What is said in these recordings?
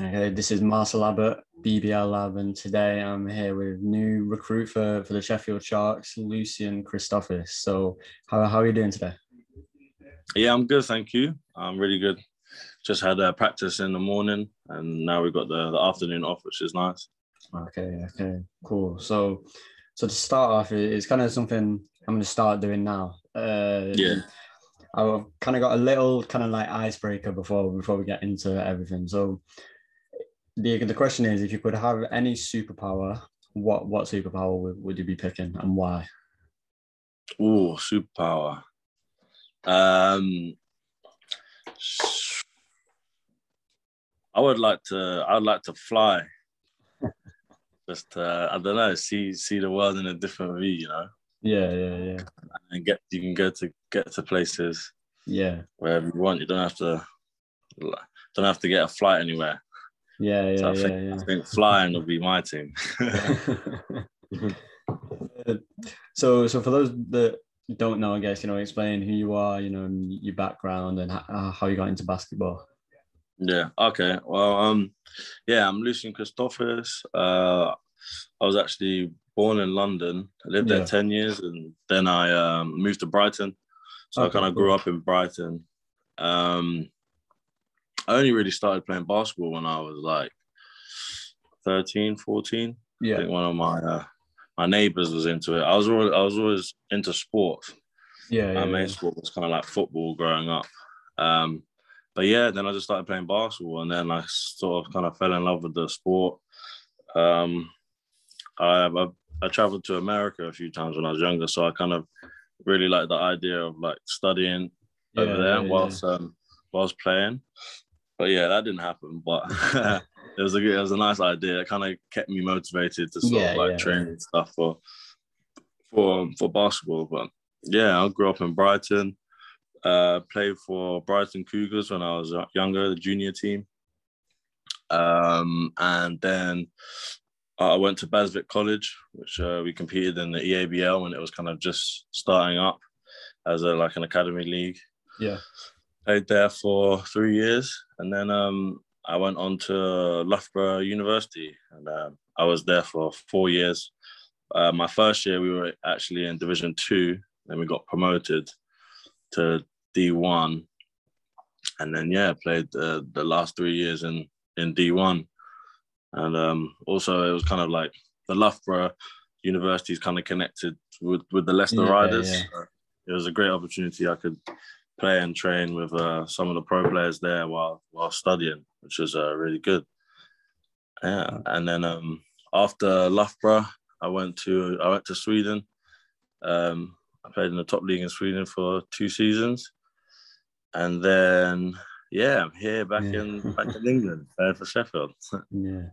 Okay, this is Marcel Abbott, BBL Lab, and today I'm here with new recruit for, for the Sheffield Sharks, Lucian Christophis. So, how, how are you doing today? Yeah, I'm good, thank you. I'm really good. Just had a practice in the morning, and now we've got the, the afternoon off, which is nice. Okay, okay, cool. So, so to start off, it's kind of something I'm going to start doing now. Uh, yeah. I've kind of got a little kind of like icebreaker before before we get into everything. So, the the question is, if you could have any superpower, what what superpower would, would you be picking and why? Oh, superpower. Um, I would like to. I would like to fly. Just uh, I don't know, see see the world in a different view, you know. Yeah, yeah, yeah. And get you can go to get to places. Yeah. Wherever you want, you don't have to. Don't have to get a flight anywhere. Yeah, yeah, so I yeah, think, yeah. I think flying will be my team. so, so for those that don't know, I guess you know, explain who you are, you know, your background and how you got into basketball. Yeah. Okay. Well, um, yeah, I'm Lucian Christophis. Uh, I was actually born in London. I lived there yeah. ten years, and then I um, moved to Brighton. So okay, I kind of grew up in Brighton. Um, I only really started playing basketball when I was like 13, 14. Yeah. I think one of my uh, my neighbors was into it. I was always, I was always into sports. Yeah. My yeah, main yeah. sport was kind of like football growing up. Um, but yeah, then I just started playing basketball, and then I sort of kind of fell in love with the sport. Um, I, I I traveled to America a few times when I was younger, so I kind of really liked the idea of like studying Yeah, over there whilst um whilst playing. But yeah, that didn't happen. But it was a good, it was a nice idea. It kind of kept me motivated to sort Yeah, of like yeah, train and stuff for for for basketball. But yeah, I grew up in Brighton. Uh, played for Brighton Cougars when I was younger, the junior team. Um, and then I went to BHASVIC College, which uh, we competed in the EABL when it was kind of just starting up as a like an academy league. Yeah. Played there for three years, and then um, I went on to Loughborough University, and um, I was there for four years. Uh, my first year, we were actually in Division Two, then we got promoted to D1, and then yeah, played uh, the last three years in in D1, and um, also it was kind of like the Loughborough University is kind of connected with with the Leicester Yeah, Riders. yeah. So it was a great opportunity. I could play and train with uh, some of the pro players there while while studying, which was uh, really good. Yeah, and then um, after Loughborough, I went to I went to Sweden. Um, I played in the top league in Sweden for two seasons, and then yeah, I'm here back Yeah. in back in England playing for Sheffield. Yeah.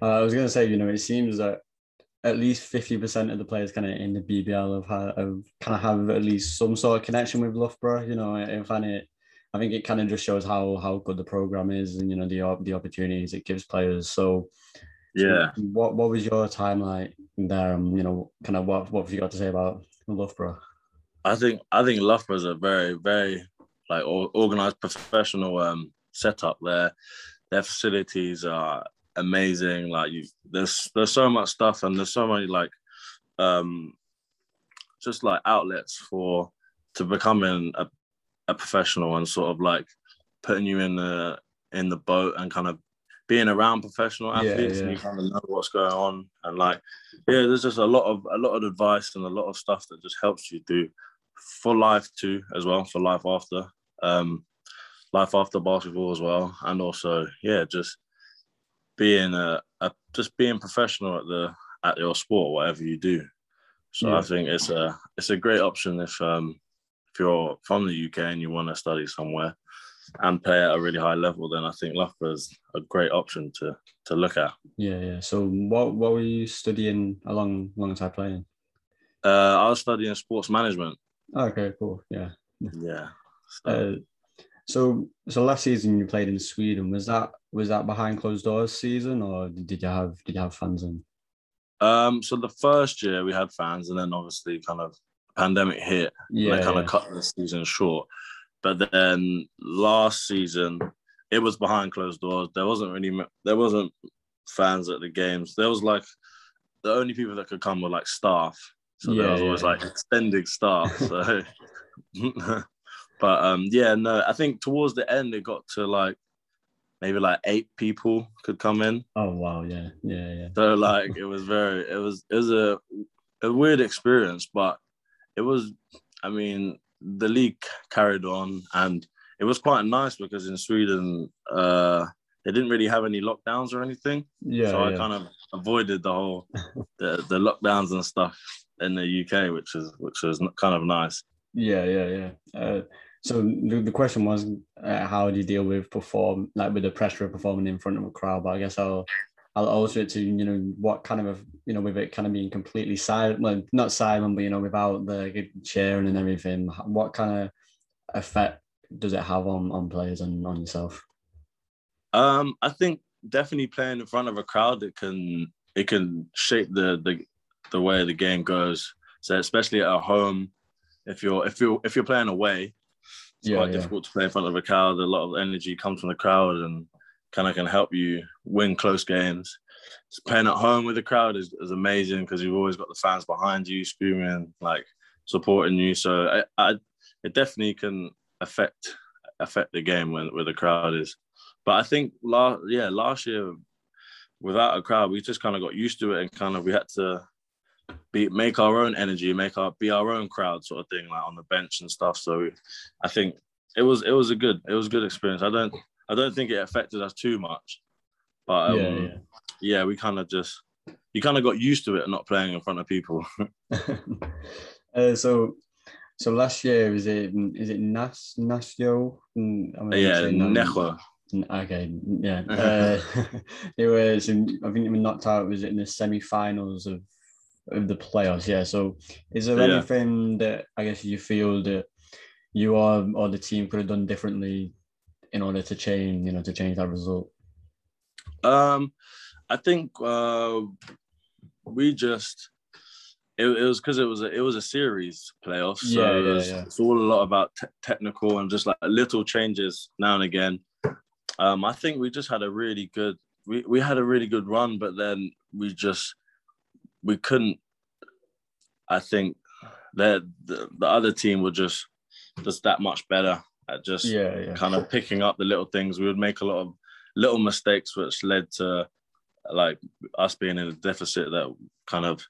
Uh, I was going to say, you know, it seems that at least 50% of the players kind of in the BBL have, had, have kind of have at least some sort of connection with Loughborough. You know, I find it, I think it kind of just shows how how good the program is and, you know, the, the opportunities it gives players. So, yeah, what what was your time like there? And, you know, kind of what, what have you got to say about Loughborough? I think I think Loughborough's a very very like organized professional um setup there. Their facilities are amazing. Like you, there's there's so much stuff and there's so many like um just like outlets for to becoming a, a professional and sort of like putting you in the in the boat and kind of being around professional Yeah, athletes and you kind of know what's going on and like yeah there's just a lot of a lot of advice and a lot of stuff that just helps you do for life too as well for life after um life after basketball as well and also yeah just being a, a just being professional at the at your sport whatever you do so Yeah. i think it's a it's a great option if um if you're from the uk and you want to study somewhere and play at a really high level then i think loughborough is a great option to to look at Yeah, yeah. So, what what were you studying along alongside playing? uh i was studying sports management Okay, cool. Yeah. yeah so, Uh, so so last season you played in Sweden. Was that was that behind closed doors season or did you have did you have fans in? um so the first year we had fans and then obviously kind of pandemic hit Yeah, they kind yeah. of cut the season short. But then last season, it was behind closed doors. There wasn't really there wasn't fans at the games. There was like the only people that could come were like staff. So yeah, there was always yeah. like extended staff. So but um yeah, no, I think towards the end it got to like maybe like eight people could come in. Oh wow, yeah, yeah, yeah. So like it was very it was it was a a weird experience, but it was I mean the league carried on and it was quite nice because in Sweden uh they didn't really have any lockdowns or anything. Yeah. So I kind of avoided the whole the, the lockdowns and stuff in the UK, which is which was kind of nice. Yeah, yeah, yeah. Uh, so the, the question was, uh, how do you deal with perform like with the pressure of performing in front of a crowd? But I guess I'll I'll also it to you know what kind of you know with it kind of being completely silent, well not silent, but you know without the cheering and everything. What kind of effect does it have on on players and on yourself? Um, I think definitely playing in front of a crowd it can it can shape the the the way the game goes. So especially at home, if you're if you're if you're playing away, it's yeah, quite yeah. difficult to play in front of a crowd. A lot of energy comes from the crowd and kind of can help you win close games. So playing at home with the crowd is, is amazing because you've always got the fans behind you screaming, like supporting you. So I, I it definitely can affect affect the game when where the crowd is. But I think last yeah last year without a crowd we just kind of got used to it and kind of we had to be make our own energy, make our be our own crowd sort of thing like on the bench and stuff. So I think it was it was a good it was a good experience. I don't I don't think it affected us too much, but um, yeah, yeah. yeah, we kind of just you kind of got used to it not playing in front of people. uh, so so last year is it is it Nas Nasio? Yeah, Nässjö. Okay, yeah. uh, it was. I think we knocked out. Was it in the semi-finals of of the playoffs? Yeah. So, is there yeah. anything that I guess you feel that you or or the team could have done differently in order to change, you know, to change that result? Um, I think uh, we just it, it was because it was a it was a series playoff, so yeah, yeah, yeah. it's all a lot about te- technical and just like little changes now and again. Um, I think we just had a really good we, we had a really good run, but then we just we couldn't. I think that the, the other team were just just that much better at just yeah, yeah. kind of picking up the little things. We would make a lot of little mistakes, which led to like us being in a deficit that kind of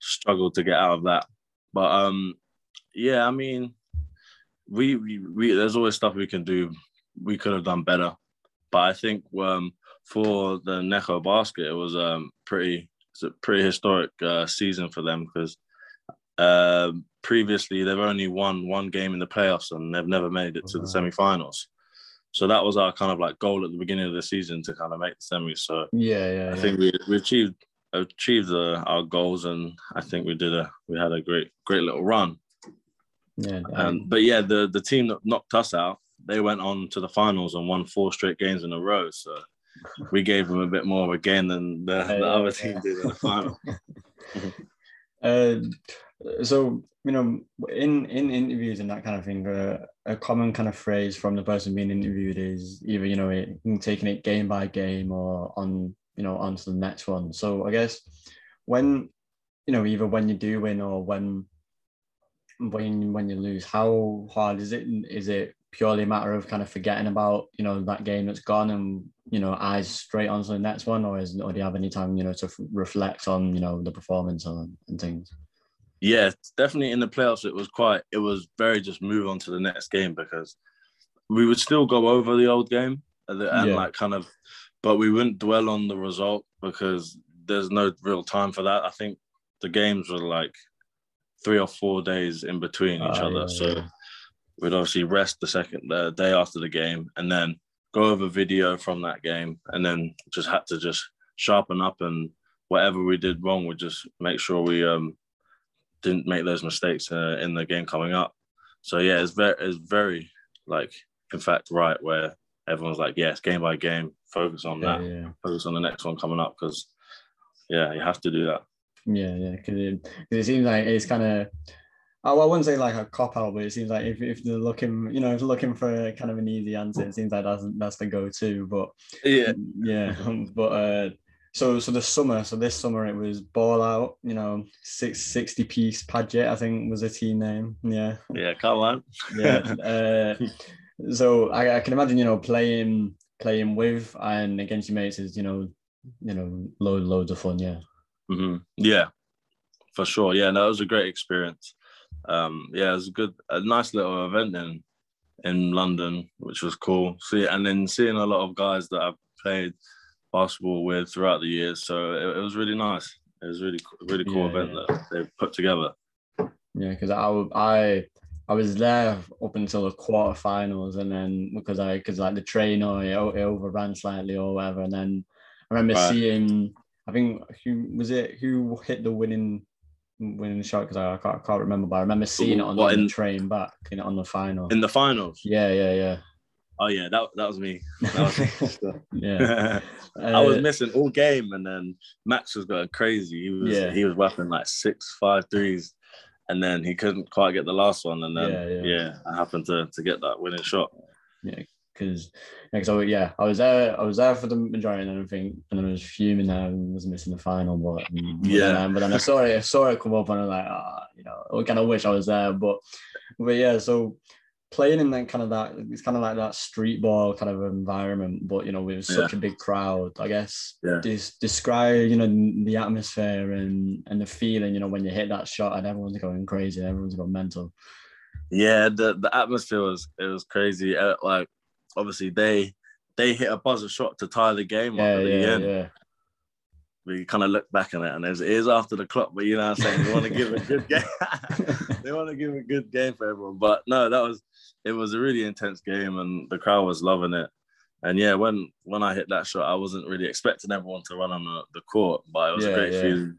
struggled to get out of that. But um, yeah, I mean, we, we, we there's always stuff we can do. We could have done better, but I think um, for the Nässjö basket, it was um pretty it's a pretty historic uh, season for them because uh, previously they've only won one game in the playoffs and they've never made it to the semifinals. So that was our kind of like goal at the beginning of the season to kind of make the semis. So yeah, yeah, I yeah. think we, we achieved achieved uh, our goals and I think we did a we had a great great little run. Yeah. Um, but yeah, the the team that knocked us out, they went on to the finals and won four straight games in a row. So we gave them a bit more of a game than the, the other team did in the final. uh, so you know, in in interviews and that kind of thing, uh, a common kind of phrase from the person being interviewed is either you know it, taking it game by game or on you know onto the next one. So I guess when you know either when you do win or when when when you lose, how hard is it? Is it purely a matter of kind of forgetting about you know that game that's gone and you know eyes straight on to the next one, or is or do you have any time you know to f- reflect on you know the performance and, and things? yeah, definitely in the playoffs, it was quite, it was very just move on to the next game because we would still go over the old game and, yeah. like kind of, but we wouldn't dwell on the result because there's no real time for that. I think the games were like three or four days in between each uh, other. Yeah, so yeah. We'd obviously rest the second the day after the game and then go over video from that game and then just had to just sharpen up and whatever we did wrong, we just make sure we um didn't make those mistakes uh, in the game coming up. So yeah, it's very, it's very like, in fact, right where everyone's like, yes, game by game, focus on that, yeah. focus on the next one coming up because, yeah, you have to do that. Yeah, yeah, because it, it seems like it's kind of. I, I wouldn't say like a cop out, but it seems like if, if they're looking, you know, if they're looking for kind of an easy answer, it seems like that's that's the go-to. But Yeah. yeah, but uh, so so the summer, so this summer it was ball out, you know, six sixty piece Paget, I think was a team name. Yeah, Yeah, come on. yeah. uh, so I, I can imagine, you know, playing playing with and against your mates is, you know, you know, loads loads of fun. Yeah. hmm Yeah, for sure. Yeah, no, it was a great experience. Um, yeah, it was a good, a nice little event in in London, which was cool. See, and then seeing a lot of guys that I've played basketball with throughout the years, so it, it was really nice. It was really, really cool Yeah, event yeah. that they put together. Yeah, because I, I, I was there up until the quarterfinals, and then because I because like the train or it, it overran slightly or whatever, and then I remember Right. seeing I think who was it who hit the winning winning shot because I, I can't, I can't remember, but I remember seeing it on What, the in- train back in on the final. In the finals. yeah, yeah, yeah. Oh yeah, that that was me. That was yeah, me. yeah. I was Uh, missing all game, and then Max was going crazy. He was Yeah. he was whapping like six, five threes, and then he couldn't quite get the last one. And then Yeah, yeah, yeah. I happened to to get that winning shot. Because yeah, 'cause I, yeah, I was there. I was there for the majority and everything, and I was fuming that I was missing the final. But um, Yeah. then, but then I saw it. I saw it come up, and I was like, ah, you know, I kind of wish I was there. But but yeah, so playing in that kind of that it's kind of like that street ball kind of environment, but you know, with such a big crowd, I guess. Yeah. Des- describe you know the atmosphere and and the feeling you know when you hit that shot and everyone's going crazy, everyone's going mental. Yeah, the the atmosphere was it was crazy. Uh, like obviously they they hit a buzzer shot to tie the game Yeah, up at the yeah, end. yeah. We kind of look back on it, and it it is after the clock, but you know what I'm saying they want to give a good game. they want to give a good game for everyone. But no, that was it was a really intense game, and the crowd was loving it. And yeah, when when I hit that shot, I wasn't really expecting everyone to run on the, the court, but it was Yeah, a great yeah. feeling.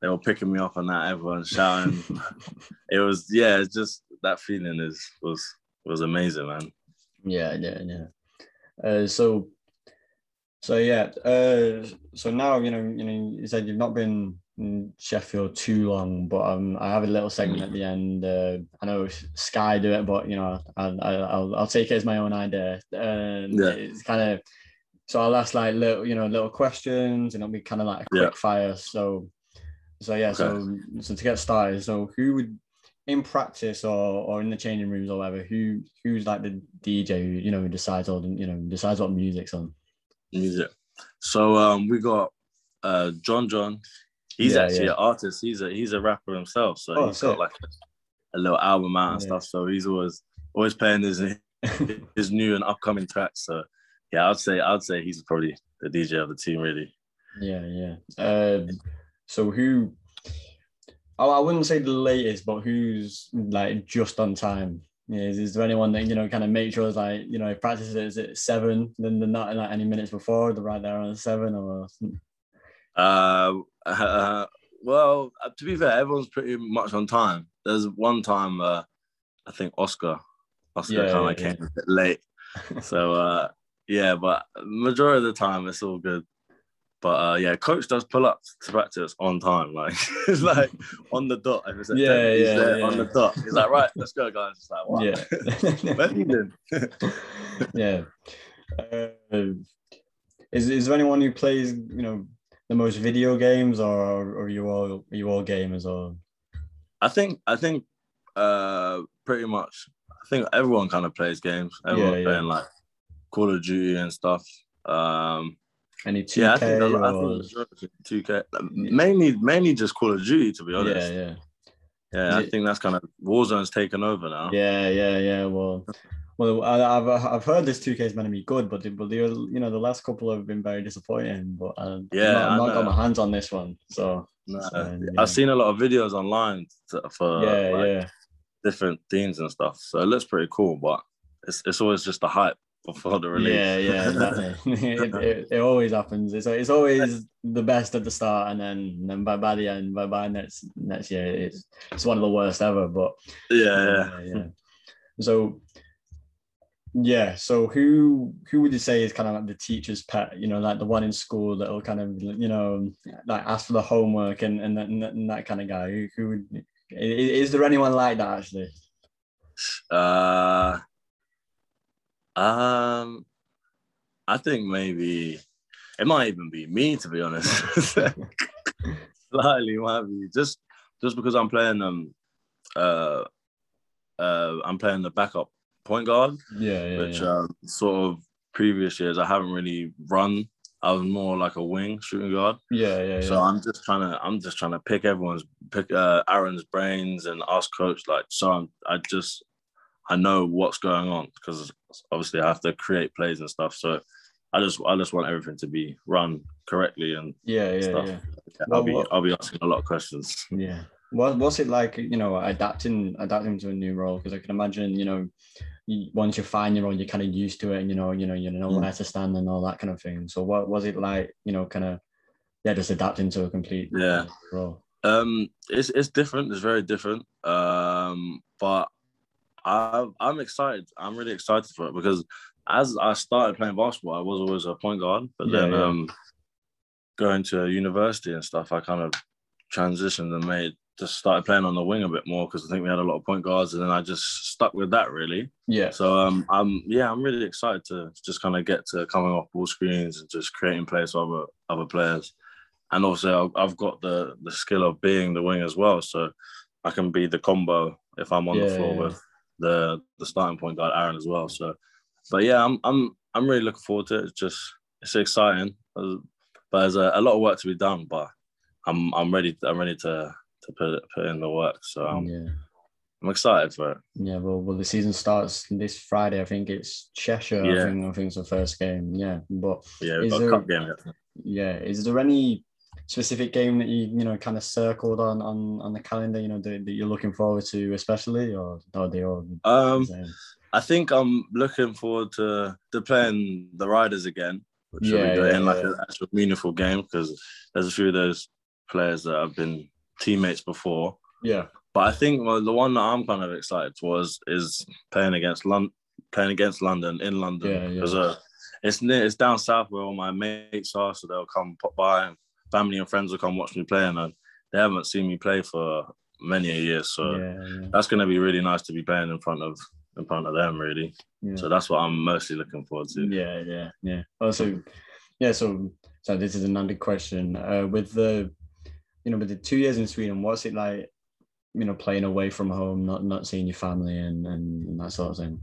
They were picking me up on that, everyone shouting. it was yeah, it's just that feeling is was was amazing, man. Yeah, yeah, yeah. Uh, so, so yeah. Uh, so now you know, you know, you said you've not been in Sheffield too long, but um, I have a little segment at the end. Uh, I know Sky do it, but you know, I, I, I'll I'll take it as my own idea. And Yeah. it's kind of so I'll ask like little, you know, little questions, and it'll be kind of like a Yeah. quick fire. So, so yeah. So, so to get started, so who would in practice or or in the changing rooms or whatever, who who's like the DJ who you know who decides all the you know decides what music's on? Music. So um, we got uh, John John. He's Yeah, actually yeah. an artist. He's a he's a rapper himself. So Oh, he's sick. got like a, a little album out and Yeah. stuff. So he's always always playing his his new and upcoming tracks. So yeah, I'd say I'd say he's probably the DJ of the team, really. yeah, yeah. Um, so who? I wouldn't say the latest, but who's like just on time? Is, is there anyone that you know kind of make sure like you know if practice is at seven, then they're not like any minutes before, they're right there on seven or Uh, uh, well, uh, to be fair, everyone's pretty much on time. There's one time uh, I think Oscar Oscar Yeah, kind of yeah, came a bit late. so uh, yeah, but majority of the time it's all good. But uh, yeah, coach does pull up to practice on time, like it's like on the dot. If it's at Yeah, 10, yeah, there yeah. on the dot. He's like, right, let's go, guys. It's like, what? yeah. Where have you been? yeah. Uh, is is there anyone who plays you know the most video games, or, or are you all are you all gamers or? I think I think uh, pretty much. I think everyone kind of plays games. Everyone yeah. playing like Call of Duty and stuff. Um, Any 2K yeah, I think, lot- I or think two K. Mainly, mainly just Call of Duty, to be honest. yeah, Yeah, Is I think that's kind of Warzone's taken over now. yeah, yeah, yeah. Well, well, I, I've I've heard this 2K is meant to be good, but the, but the you know the last couple have been very disappointing. But Yeah, I've not, got my hands on this one. So No, So, yeah. I've seen a lot of videos online for yeah, like, yeah, different themes and stuff. So it looks pretty cool, but it's it's always just the hype before the release. yeah, yeah. Exactly. it, it, it always happens. It's it's always the best at the start, and then then by, by the end, by by next next year, it's it's one of the worst ever. But yeah, yeah. yeah. So yeah, so who who would you say is kind of like the teacher's pet? You know, like the one in school that'll kind of you know like ask for the homework and and that, and that, kind of guy. Who who would Is, there anyone like that actually? Uh, um, I think maybe it might even be me to be honest. Slightly might be just just because I'm playing um uh uh I'm playing the backup point guard. Yeah, yeah. Which yeah. um, sort of previous years I haven't really run. I was more like a wing shooting guard. Yeah, yeah. So yeah. I'm just trying to I'm just trying to pick everyone's pick uh, Aaron's brains and ask coach like so I'm I just I know what's going on because obviously I have to create plays and stuff. So I just I just want everything to be run correctly and yeah, yeah, stuff. yeah. I'll Well, be what- I'll be asking a lot of questions. Yeah. What what's it like, you know, adapting adapting to a new role? Because I can imagine, you know, once you find your role, you're kind of used to it, and you know, you know, you know Mm. where to stand and all that kind of thing. So what was it like, you know, kind of, yeah, just adapting to a complete Yeah. role? Um, it's it's different. It's very different. Um, but I I'm excited. I'm really excited for it because as I started playing basketball, I was always a point guard. But Yeah, then yeah. um, going to university and stuff, I kind of transitioned and made just started playing on the wing a bit more because I think we had a lot of point guards, and then I just stuck with that really. Yeah. So um, I'm yeah, I'm really excited to just kind of get to coming off ball screens and just creating plays for other other players. And also, I've- got the the skill of being the wing as well, so I can be the combo if I'm on the floor yeah. with the the starting point guard Aaron as well. So, but yeah, I'm I'm I'm really looking forward to it. It's just it's exciting, but there's a, a lot of work to be done. But I'm I'm ready. I'm ready to to put put in the work. So I'm, yeah. I'm excited for it. Yeah, well, well, the season starts this Friday. I think it's Cheshire. I Yeah. think I think it's the first game. Yeah, but Yeah, we've Is got there- a cup game. yeah, is there any specific game that you you know kind of circled on on on the calendar? You know that, that you're looking forward to, especially, or are they all the Um? I think I'm looking forward to to playing the Riders again, which will be yeah, in like yeah. an actual meaningful game because there's a few of those players that have been teammates before. Yeah, But I think well, the one that I'm kind of excited was is playing against London, playing against London in London Yeah, yeah. because uh, it's near, it's down south where all my mates are, so they'll come pop by, and family and friends will come watch me play, and uh, they haven't seen me play for many a year, so yeah, yeah, that's going to be really nice to be playing in front of in front of them, really. yeah. So that's what I'm mostly looking forward to. Yeah, yeah, yeah. Also, yeah. So, so this is another question. Uh, with the, you know, with the two years in Sweden, what's it like? You know, playing away from home, not not seeing your family and and that sort of thing.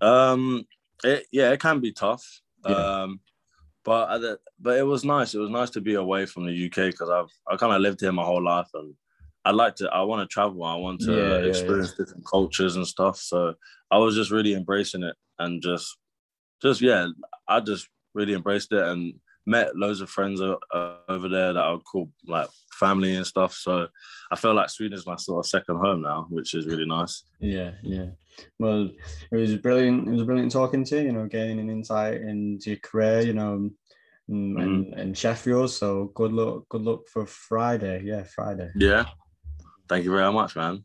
Um, it, yeah, it can be tough. Yeah. Um, but the- but it was nice. It was nice to be away from the UK because I've I kind of lived here my whole life and I like to. I want to travel. I want to Yeah, yeah, experience different cultures and stuff. So I was just really embracing it and just just yeah, I just really embraced it and met loads of friends uh, over there that I would call like family and stuff. So I feel like Sweden is my sort of second home now, which is really nice. Yeah, yeah. Well, it was brilliant. It was brilliant talking to you. You know, gaining an insight into your career. You know, and, and, and Sheffield. So good luck. Good luck for Friday. Yeah, Friday. Yeah. Thank you very much, man.